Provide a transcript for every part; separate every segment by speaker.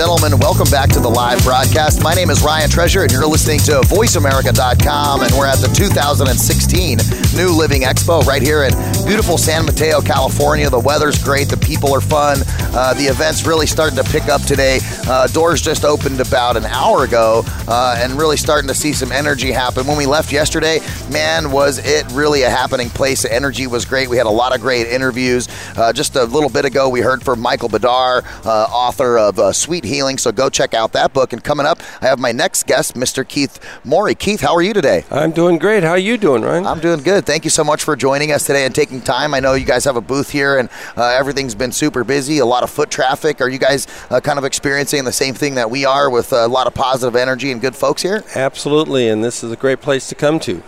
Speaker 1: gentlemen, welcome back to the live broadcast. My name is Ryan Treasure, and you're listening to VoiceAmerica.com, and we're at the 2016 New Living Expo right here in beautiful San Mateo, California. The weather's great, the people are fun. Uh, the event's really starting to pick up today. Uh, doors just opened about an hour ago, uh, and really starting to see some energy happen. When we left yesterday, man, was it really a happening place. The energy was great. We had a lot of great interviews. Uh, just a little bit ago, we heard from Michael Badar, uh, author of uh, Sweet Healing. So go check out that book. And coming up, I have my next guest, Mr. Keith Morey. Keith, how are you today?
Speaker 2: I'm doing great. How are you doing, Ryan?
Speaker 1: I'm doing good. Thank you so much for joining us today and taking time. I know you guys have a booth here, and uh, everything's been super busy. A lot of foot traffic. Are you guys uh, kind of experiencing the same thing that we are with a lot of positive energy and good folks here?
Speaker 2: Absolutely, and this is a great place to come to.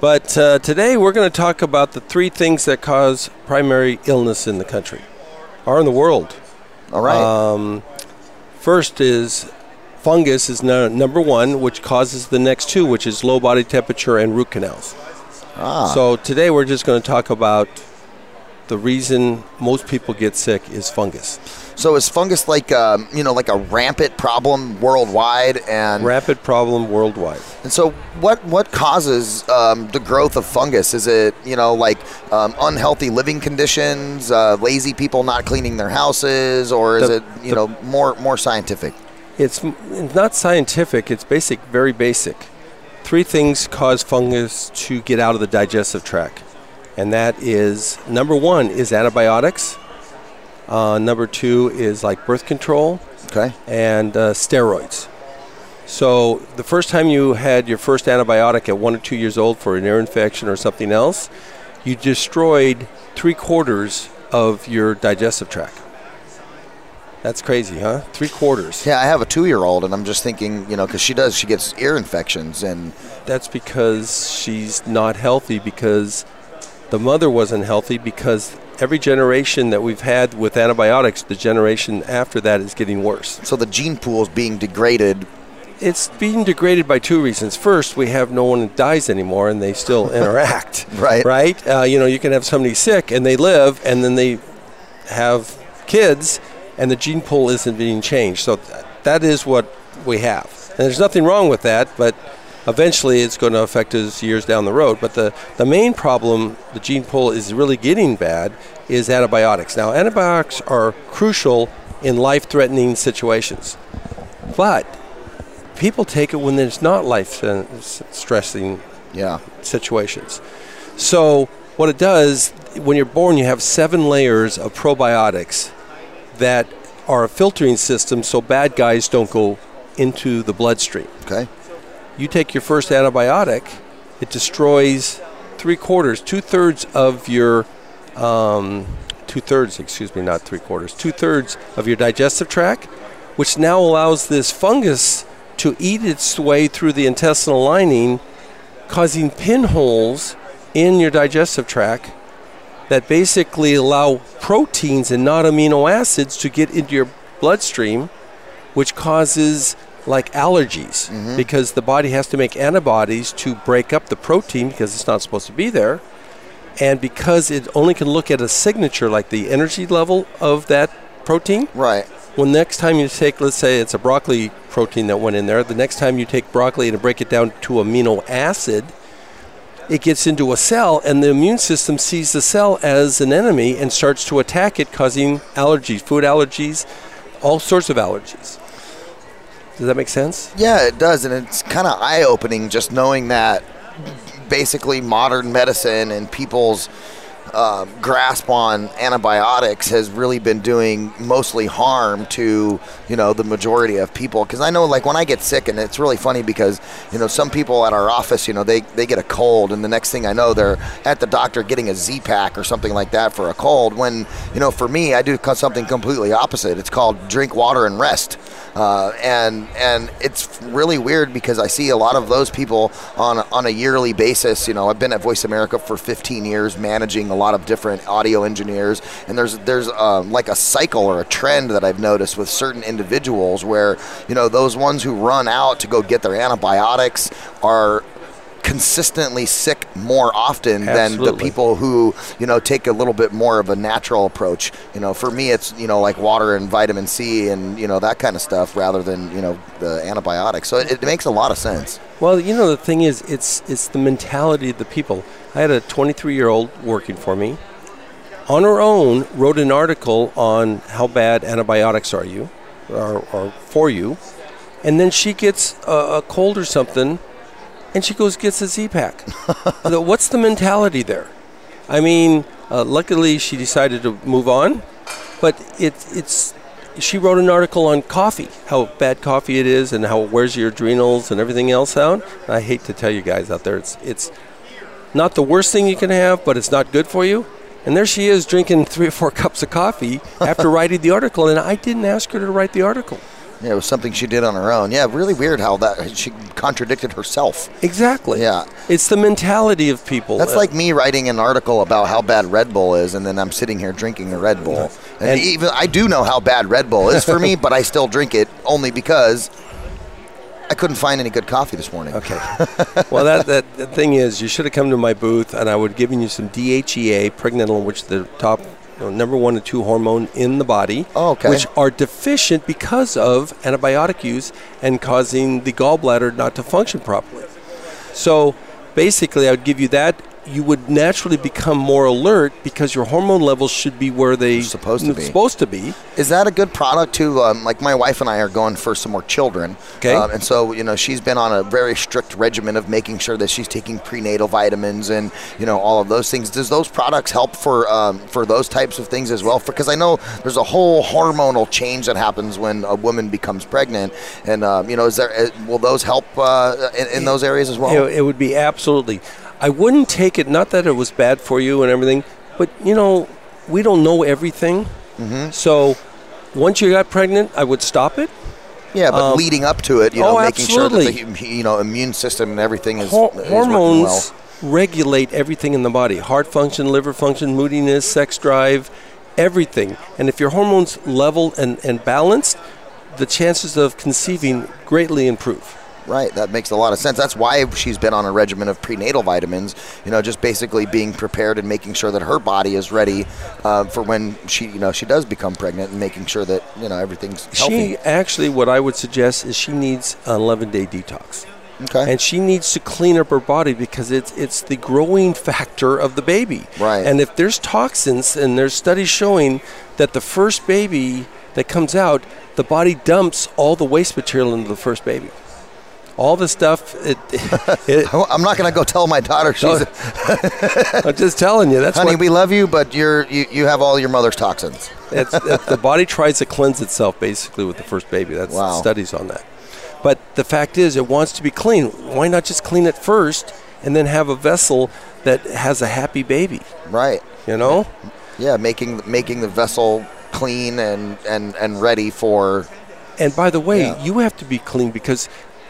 Speaker 2: But uh, today we're going to talk about the three things that cause primary illness in the country or in the world.
Speaker 1: All right.
Speaker 2: Um, first is fungus is number one, which causes the next two, which is low body temperature and root canals.
Speaker 1: ah.
Speaker 2: So today we're just going to talk about the reason most people get sick is fungus.
Speaker 1: So is fungus like um, you know like a rampant problem worldwide and
Speaker 2: Rapid problem worldwide.
Speaker 1: and so what what causes um, the growth of fungus? Is it you know like um, unhealthy living conditions, uh, lazy people not cleaning their houses, or is
Speaker 2: The-
Speaker 1: it you
Speaker 2: the-
Speaker 1: know more more scientific?
Speaker 2: It's, it's not scientific, it's basic, very basic. Three things cause fungus to get out of the digestive tract. And that is number one is antibiotics. Uh, number two is like birth control
Speaker 1: Okay.
Speaker 2: and uh, steroids. So the first time you had your first antibiotic at one or two years old for an ear infection or something else, you destroyed three quarters of your digestive tract. That's crazy, huh? Three quarters.
Speaker 1: Yeah, I have a two-year-old, and I'm just thinking, you know, because she does, she gets ear infections, and
Speaker 2: That's because she's not healthy because the mother wasn't healthy because every generation that we've had with antibiotics, the generation after that is getting worse.
Speaker 1: so the gene pool is being degraded.
Speaker 2: It's being degraded by two reasons. First, we have no one that dies anymore and they still interact.
Speaker 1: Right.
Speaker 2: Right? Uh, you know, you can have somebody sick and they live and then they have kids and the gene pool isn't being changed. So th- that is what we have. And there's nothing wrong with that, but eventually it's going to affect us years down the road. But the, the main problem the gene pool is really getting bad is antibiotics. Now, antibiotics are crucial in life threatening situations. But people take it when it's not life stressing
Speaker 1: Yeah.
Speaker 2: situations. So, what it does, when you're born, you have seven layers of probiotics that are a filtering system so bad guys don't go into the bloodstream.
Speaker 1: Okay.
Speaker 2: You take your first antibiotic, it destroys three quarters, two thirds of your, um, two thirds, excuse me, not three quarters, two thirds of your digestive tract, which now allows this fungus to eat its way through the intestinal lining, causing pinholes in your digestive tract that basically allow proteins and not amino acids to get into your bloodstream, which causes like allergies mm-hmm. because the body has to make antibodies to break up the protein because it's not supposed to be there. And because it only can look at a signature like the energy level of that protein,
Speaker 1: Right.
Speaker 2: well, next time you take, let's say it's a broccoli protein that went in there, the next time you take broccoli and break it down to amino acid, it gets into a cell, and the immune system sees the cell as an enemy and starts to attack it, causing allergies, food allergies, all sorts of allergies. Does that make sense?
Speaker 1: Yeah, it does, and it's kind of eye-opening just knowing that basically modern medicine and people's um, grasp on antibiotics has really been doing mostly harm to you know the majority of people. Because i know like when i get sick and it's really funny because you know some people at our office you know they, they get a cold and the next thing i know they're at the doctor getting a z-pack or something like that for a cold when you know for me i do something completely opposite. It's called drink water and rest. Uh, and and it's really weird because I see a lot of those people on on a yearly basis. You know, I've been at Voice America for 15 years, managing lot of different audio engineers, and there's there's um, like a cycle or a trend that I've noticed with certain individuals where you know those ones who run out to go get their antibiotics are consistently sick more often than the people who you know take a little bit more of a natural approach. You know, for me, it's you know like water and vitamin C and you know that kind of stuff rather than you know the antibiotics. So it, it makes a lot of sense.
Speaker 2: Well, you know the thing is, it's it's the mentality of the people. I had a 23 year old working for me. On her own, wrote an article on how bad antibiotics are you, are, for you, and then she gets a, a cold or something, and she goes gets a Z-Pack. What's the mentality there? I mean, uh, luckily she decided to move on, but it, it's she wrote an article on coffee, how bad coffee it is, and how it wears your adrenals and everything else out. I hate to tell you guys out there, it's it's not the worst thing you can have, but it's not good for you. And there she is drinking three or four cups of coffee after writing the article, and I didn't ask her to write the article.
Speaker 1: Yeah, it was something she did on her own. Yeah, really weird how that she contradicted herself.
Speaker 2: Exactly.
Speaker 1: Yeah.
Speaker 2: It's the mentality of people.
Speaker 1: That's
Speaker 2: Uh,
Speaker 1: like me writing an article about how bad Red Bull is, and then I'm sitting here drinking a Red Bull. And,
Speaker 2: And-
Speaker 1: even I do know how bad Red Bull is for me, but I still drink it only because I couldn't find any good coffee this morning.
Speaker 2: Okay. well, that, that the thing is, you should have come to my booth, and I would have given you some DHEA, pregnenolone, which is the top you know, number one and two hormone in the body,
Speaker 1: Oh, okay.
Speaker 2: which are deficient because of antibiotic use and causing the gallbladder not to function properly. So, basically, I would give you that. You would naturally become more alert because your hormone levels should be where they
Speaker 1: Supposed to be.
Speaker 2: Supposed to be.
Speaker 1: Is that a good product too? Um, like my wife and I are going for some more children.
Speaker 2: Okay.
Speaker 1: Um, and so you know she's been on a very strict regimen of making sure that she's taking prenatal vitamins and you know all of those things. Does those products help for um, for those types of things as well? Because I know there's a whole hormonal change that happens when a woman becomes pregnant, and um, you know is there uh, will those help uh, in, in those areas as well?
Speaker 2: It, it would be absolutely. I wouldn't take it. Not that it was bad for you and everything, but you know, we don't know everything.
Speaker 1: Mm-hmm.
Speaker 2: So, once you got pregnant, I would stop it.
Speaker 1: yeah, but
Speaker 2: um,
Speaker 1: leading up to it, you know,
Speaker 2: oh,
Speaker 1: making sure that
Speaker 2: absolutely.
Speaker 1: the you know immune system and everything is,
Speaker 2: Hor-
Speaker 1: is working
Speaker 2: hormones
Speaker 1: well.
Speaker 2: regulate everything in the body: heart function, liver function, moodiness, sex drive, everything. And if your hormones level and, and balanced, the chances of conceiving greatly improve.
Speaker 1: Right, that makes a lot of sense. That's why she's been on a regimen of prenatal vitamins. You know, just basically being prepared and making sure that her body is ready uh, for when she, you know, she does become pregnant, and making sure that you know everything's healthy.
Speaker 2: She actually, what I would suggest is she needs an 11 day detox.
Speaker 1: okay,
Speaker 2: and she needs to clean up her body because it's it's the growing factor of the baby.
Speaker 1: Right.
Speaker 2: And if there's toxins and there's studies showing that the first baby that comes out, the body dumps all the waste material into the first baby. All the stuff. It, it,
Speaker 1: I'm not going to go tell my daughter she's.
Speaker 2: I'm just telling you. That's
Speaker 1: Honey,
Speaker 2: what
Speaker 1: we love you, but you're you, you have all your mother's toxins.
Speaker 2: it's, it, the body tries to cleanse itself basically with the first baby. That's
Speaker 1: Wow.
Speaker 2: studies on that. But the fact is, it wants to be clean. Why not just clean it first and then have a vessel that has a happy baby?
Speaker 1: Right.
Speaker 2: You know?
Speaker 1: Yeah, making making the vessel clean and and and ready for.
Speaker 2: And by the way,
Speaker 1: Yeah.
Speaker 2: you have to be clean because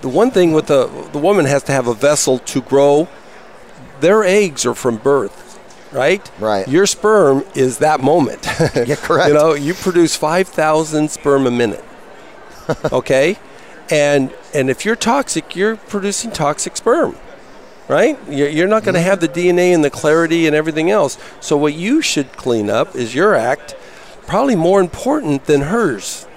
Speaker 2: the one thing with the the woman has to have a vessel to grow. Their eggs are from birth, right?
Speaker 1: Right.
Speaker 2: Your sperm is that moment.
Speaker 1: Yeah, correct.
Speaker 2: you know, you produce five thousand sperm a minute. okay, and and if you're toxic, you're producing toxic sperm. Right? You're you're not going to mm-hmm. have the DNA and the clarity and everything else. So, what you should clean up is your act, probably more important than hers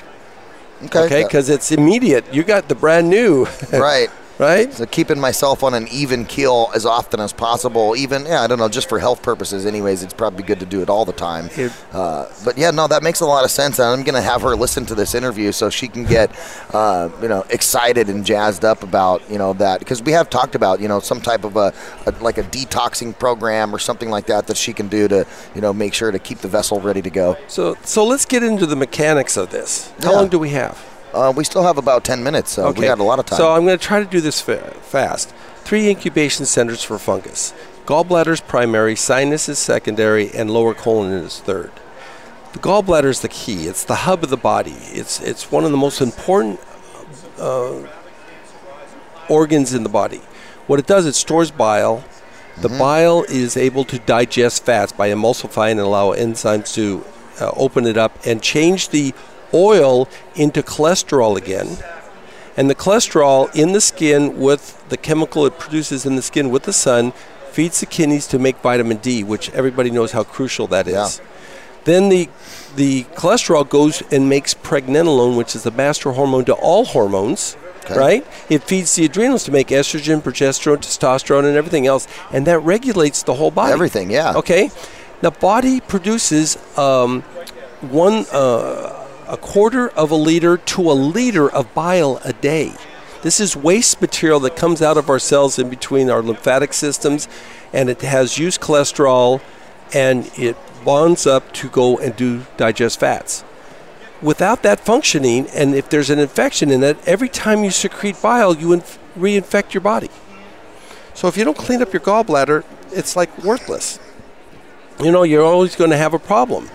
Speaker 1: Okay.
Speaker 2: okay because it's immediate you got the brand new
Speaker 1: right.
Speaker 2: Right
Speaker 1: So keeping myself on an even keel as often as possible, even yeah, I don't know, just for health purposes. Anyways, it's probably good to do it all the time. Uh, but yeah, no, that makes a lot of sense. And I'm gonna have her listen to this interview so she can get uh, you know excited and jazzed up about you know that because we have talked about you know some type of a, a like a detoxing program or something like that that she can do to you know make sure to keep the vessel ready to go.
Speaker 2: so so let's get into the mechanics of this how
Speaker 1: Yeah.
Speaker 2: long do we have
Speaker 1: Uh, we still have about ten minutes, so we got a lot of time.
Speaker 2: so i'm going to try to do this fa- fast. Three incubation centers for fungus. Gallbladder is primary sinus is secondary and lower colon is third. The gallbladder is the key. It's the hub of the body. It's it's one of the most important uh, organs in the body. What it does it stores bile. The bile is able to digest fats by emulsifying and allow enzymes to uh, open it up and change the oil into cholesterol again. And the cholesterol in the skin with the chemical it produces in the skin with the sun feeds the kidneys to make vitamin D, which everybody knows how crucial that is.
Speaker 1: Yeah.
Speaker 2: Then the the cholesterol goes and makes pregnenolone, which is the master hormone to all hormones.
Speaker 1: Okay.
Speaker 2: Right? It feeds the adrenals to make estrogen, progesterone, testosterone, and everything else, and that regulates the whole body.
Speaker 1: Everything, yeah.
Speaker 2: Okay. Now, body produces um, one uh, a quarter of a liter to a liter of bile a day. This is waste material that comes out of our cells in between our lymphatic systems, and it has used cholesterol, and it bonds up to go and do digest fats. Without that functioning, and if there's an infection in it, every time you secrete bile, you inf- reinfect your body. So if you don't clean up your gallbladder, it's like worthless. You know, you're always going to have a problem.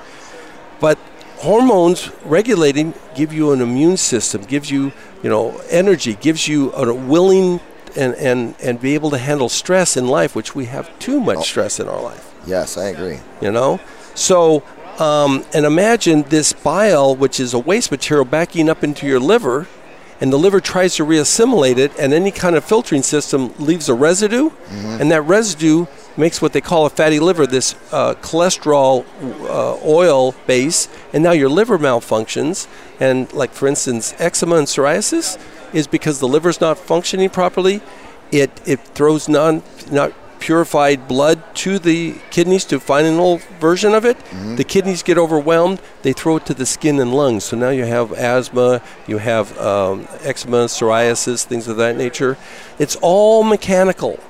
Speaker 2: But hormones regulating give you an immune system, gives you, you know, energy, gives you a willing and, and, and be able to handle stress in life, which we have too much stress in our life.
Speaker 1: Yes, I agree.
Speaker 2: you know? So um, and imagine this bile which is a waste material backing up into your liver and the liver tries to reassimilate it and any kind of filtering system leaves a residue and that residue makes what they call a fatty liver this uh, cholesterol uh, oil base and now your liver malfunctions and like for instance eczema and psoriasis is because the liver's not functioning properly it it throws non not purified blood to the kidneys to final version of it. The kidneys get overwhelmed. They throw it to the skin and lungs. So now you have asthma, you have um, eczema, psoriasis, things of that nature. It's all mechanical.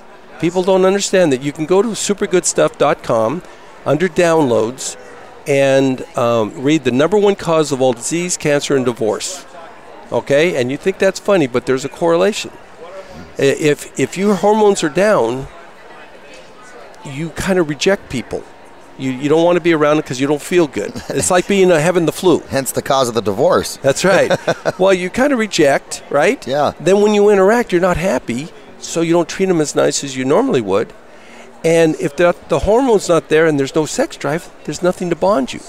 Speaker 2: People don't understand that. You can go to supergoodstuff.com under downloads and um, read the number one cause of all disease, cancer, and divorce. Okay, and you think that's funny, but there's a correlation. If if your hormones are down, you kind of reject people. You, you don't want to be around it because you don't feel good. It's like being uh, having the flu.
Speaker 1: Hence the cause of the divorce.
Speaker 2: That's right. well, you kind of reject, right?
Speaker 1: Yeah.
Speaker 2: Then when you interact, you're not happy, so you don't treat them as nice as you normally would. And if the, the hormone's not there and there's no sex drive, there's nothing to bond you.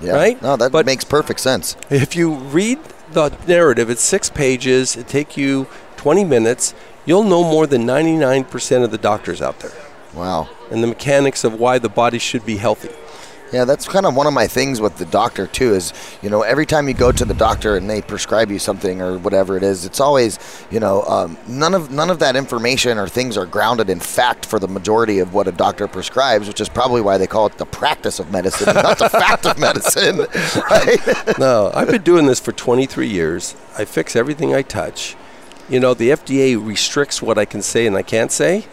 Speaker 1: Yeah.
Speaker 2: Right?
Speaker 1: No, that
Speaker 2: But-
Speaker 1: makes perfect sense.
Speaker 2: If you read the narrative, it's six pages, it take you 20 minutes, you'll know more than 99% of the doctors out there
Speaker 1: Wow.
Speaker 2: and the mechanics of why the body should be healthy.
Speaker 1: Yeah, that's kind of one of my things with the doctor too. Is you know every time you go to the doctor and they prescribe you something or whatever it is, it's always you know um, none of none of that information or things are grounded in fact for the majority of what a doctor prescribes, which is probably why they call it the practice of medicine, not the fact of medicine. Right?
Speaker 2: No, I've been doing this for 23 years. I fix everything I touch. You know, the FDA restricts what I can say and I can't say,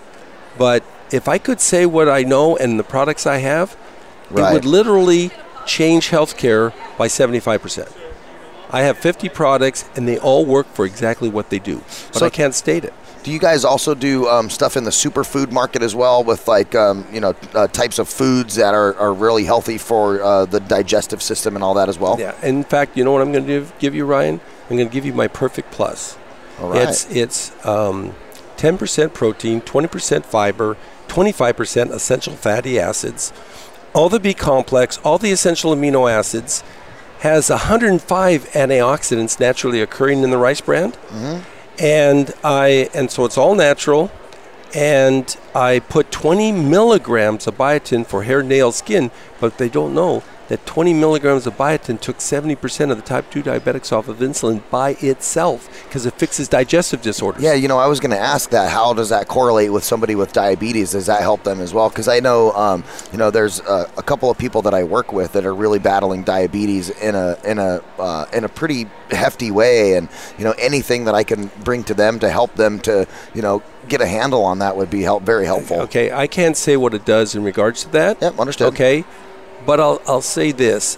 Speaker 2: but if I could say what I know and the products I have, it would literally change healthcare by 75%. I have 50 products and they all work for exactly what they do, but
Speaker 1: So-
Speaker 2: I can't state it.
Speaker 1: Do you guys also do um, stuff in the superfood market as well, with like um, you know uh, types of foods that are, are really healthy for uh, the digestive system and all that as well?
Speaker 2: Yeah. In fact, you know what I'm going to give you, Ryan? I'm going to give you my Perfect Plus.
Speaker 1: All right.
Speaker 2: It's it's um, 10% protein, 20% fiber, 25% essential fatty acids, all the B complex, all the essential amino acids, has 105 antioxidants naturally occurring in the rice bran, mm-hmm. and I and so it's all natural. And I put 20 milligrams of biotin for hair, nail, skin, but they don't know that 20 milligrams of biotin took 70% of the type 2 diabetics off of insulin by itself because it fixes digestive disorders.
Speaker 1: Yeah, you know, I was going to ask that. How does that correlate with somebody with diabetes? Does that help them as well? Because I know, um, you know, there's a, a couple of people that I work with that are really battling diabetes in a in a uh, in a pretty hefty way, and you know, anything that I can bring to them to help them to, you know, get a handle on that would be help very helpful.
Speaker 2: Okay, I can't say what it does in regards to that.
Speaker 1: Yep, understood.
Speaker 2: Okay, but I'll, I'll say this,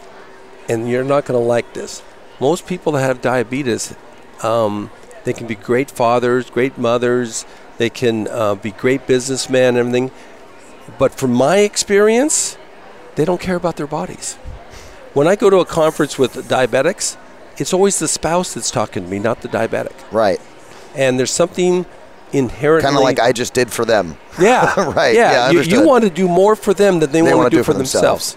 Speaker 2: and you're not going to like this. Most people that have diabetes, um, they can be great fathers, great mothers, they can uh, be great businessmen, and everything. But from my experience, they don't care about their bodies. When I go to a conference with diabetics, it's always the spouse that's talking to me, not the diabetic.
Speaker 1: Right.
Speaker 2: And there's something inherently
Speaker 1: Kind of like I just did for them.
Speaker 2: yeah,
Speaker 1: Right,
Speaker 2: Yeah,
Speaker 1: yeah,
Speaker 2: you, you want to do more for them than they,
Speaker 1: They
Speaker 2: want to do, for themselves.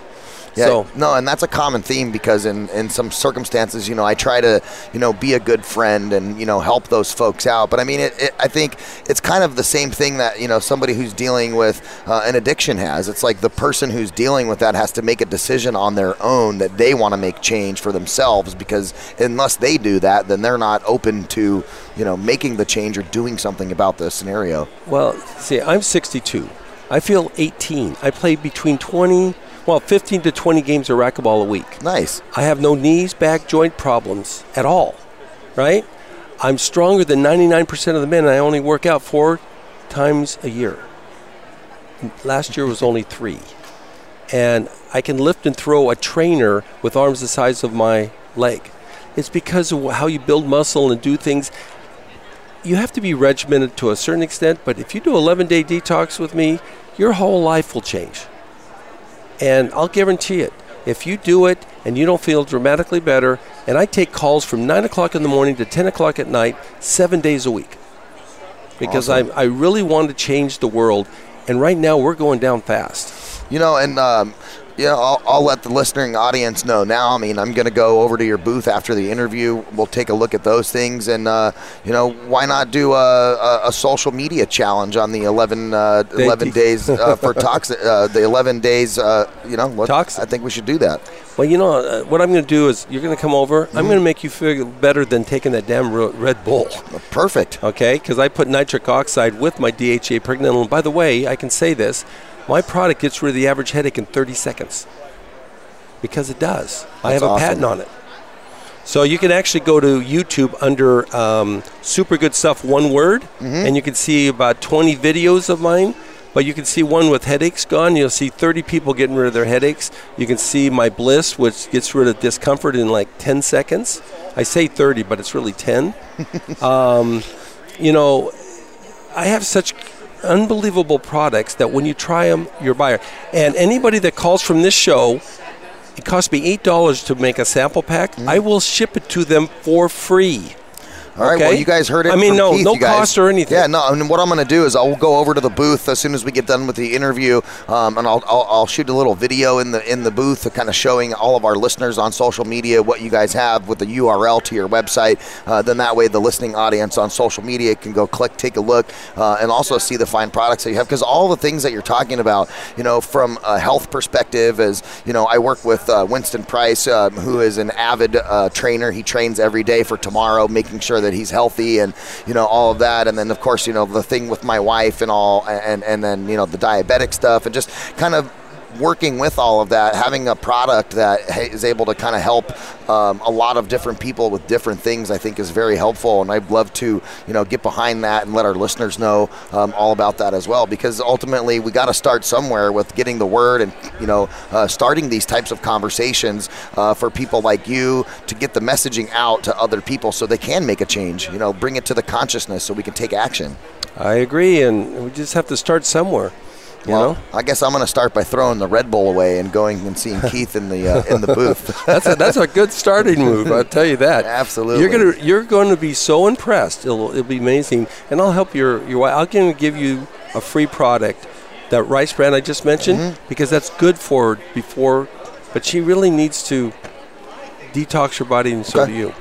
Speaker 1: Yeah,
Speaker 2: So
Speaker 1: no, and that's a common theme because in, in some circumstances, you know, I try to, you know, be a good friend and you know help those folks out. But I mean, it, it, I think it's kind of the same thing that you know somebody who's dealing with uh, an addiction has. It's like the person who's dealing with that has to make a decision on their own that they want to make change for themselves because unless they do that, then they're not open to you know making the change or doing something about the scenario.
Speaker 2: Well, see, I'm 62. I feel 18. I play between 20, well, 15 to 20 games of racquetball a week.
Speaker 1: Nice.
Speaker 2: I have no knees, back, joint problems at all, right? I'm stronger than 99% of the men, and I only work out four times a year. Last year was only three. And I can lift and throw a trainer with arms the size of my leg. It's because of how you build muscle and do things. You have to be regimented to a certain extent, but if you do 11 day detox with me, your whole life will change. And I'll guarantee it. If you do it and you don't feel dramatically better, and I take calls from 9 o'clock in the morning to 10 o'clock at night, seven days a week. Because
Speaker 1: Awesome.
Speaker 2: I, I really want to change the world. And right now we're going down fast.
Speaker 1: You know, and um, yeah, I'll, I'll let the listening audience know now. I mean, I'm going to go over to your booth after the interview. We'll take a look at those things, and uh, you know, why not do a, a, a social media challenge on the 11, uh, 11 days uh, for toxic, uh, the 11 days. Uh, you know, what. I think we should do that.
Speaker 2: Well, you know, uh, what I'm going to do is you're going to come over. I'm going to make you feel better than taking that damn Red Bull.
Speaker 1: Perfect.
Speaker 2: okay? Because I put nitric oxide with my DHA pregnant. And by the way, I can say this: my product gets rid of the average headache in 30 seconds. Because it does. I
Speaker 1: That's
Speaker 2: have a
Speaker 1: awesome.
Speaker 2: patent on it. So you can actually go to YouTube under um, Super Good Stuff, one word,
Speaker 1: Mm-hmm.
Speaker 2: and you can see about 20 videos of mine. But you can see one with headaches gone. You'll see 30 people getting rid of their headaches. You can see my Bliss, which gets rid of discomfort in like 10 seconds. I say 30, but it's really 10. um, you know, I have such unbelievable products that when you try them, you're a buyer. And anybody that calls from this show, it costs me eight dollars to make a sample pack.
Speaker 1: Mm-hmm.
Speaker 2: I will ship it to them for free.
Speaker 1: All right. Well, you guys heard it.
Speaker 2: I mean, no-
Speaker 1: Keith,
Speaker 2: no cost or anything.
Speaker 1: Yeah, no. And what I'm going to do is I'll go over to the booth as soon as we get done with the interview, um, and I'll, I'll I'll shoot a little video in the in the booth, kind of showing all of our listeners on social media what you guys have with the URL to your website. Uh, then that way, the listening audience on social media can go click, take a look, uh, and also see the fine products that you have. Because all the things that you're talking about, you know, from a health perspective, as you know, I work with uh, Winston Price, um, who is an avid uh, trainer. He trains every day for tomorrow, making sure that he's healthy and you know all of that. And then of course, you know, the thing with my wife and all, and and then you know the diabetic stuff, and just kind of working with all of that, having a product that is able to kind of help um, a lot of different people with different things, I think is very helpful. And I'd love to, you know, get behind that and let our listeners know um, all about that as well. Because ultimately, we got to start somewhere with getting the word and, you know, uh, starting these types of conversations uh, for people like you to get the messaging out to other people so they can make a change. You know, bring it to the consciousness so we can take action.
Speaker 2: I agree, and we just have to start somewhere. You
Speaker 1: Well,
Speaker 2: know,
Speaker 1: I guess I'm going to start by throwing the Red Bull away and going and seeing Keith in the uh, in the booth.
Speaker 2: that's a, that's a good starting move. I'll tell you that.
Speaker 1: Absolutely.
Speaker 2: You're gonna you're going to be so impressed. It'll it'll be amazing, and I'll help your your wife. I'll give you a free product, that rice bran I just mentioned,
Speaker 1: Mm-hmm.
Speaker 2: because that's good for before. But she really needs to detox her body, and so
Speaker 1: Okay.
Speaker 2: do you.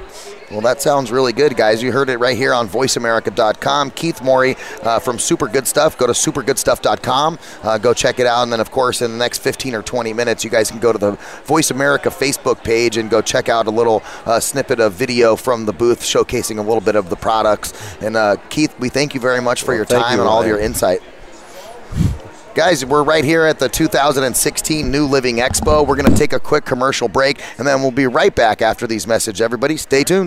Speaker 1: Well, that sounds really good, guys. You heard it right here on VoiceAmerica.com. Keith Morey uh, from Super Good Stuff. Go to supergoodstuff.com. Uh, go check it out. And then, of course, in the next 15 or 20 minutes, you guys can go to the Voice America Facebook page and go check out a little uh, snippet of video from the booth showcasing a little bit of the products. And, uh, Keith, we thank you very much for
Speaker 2: Well,
Speaker 1: your time
Speaker 2: you,
Speaker 1: and all of your insight. Guys, we're right here at the 2016 New Living Expo. We're going to take a quick commercial break, and then we'll be right back after these messages. Everybody, stay tuned.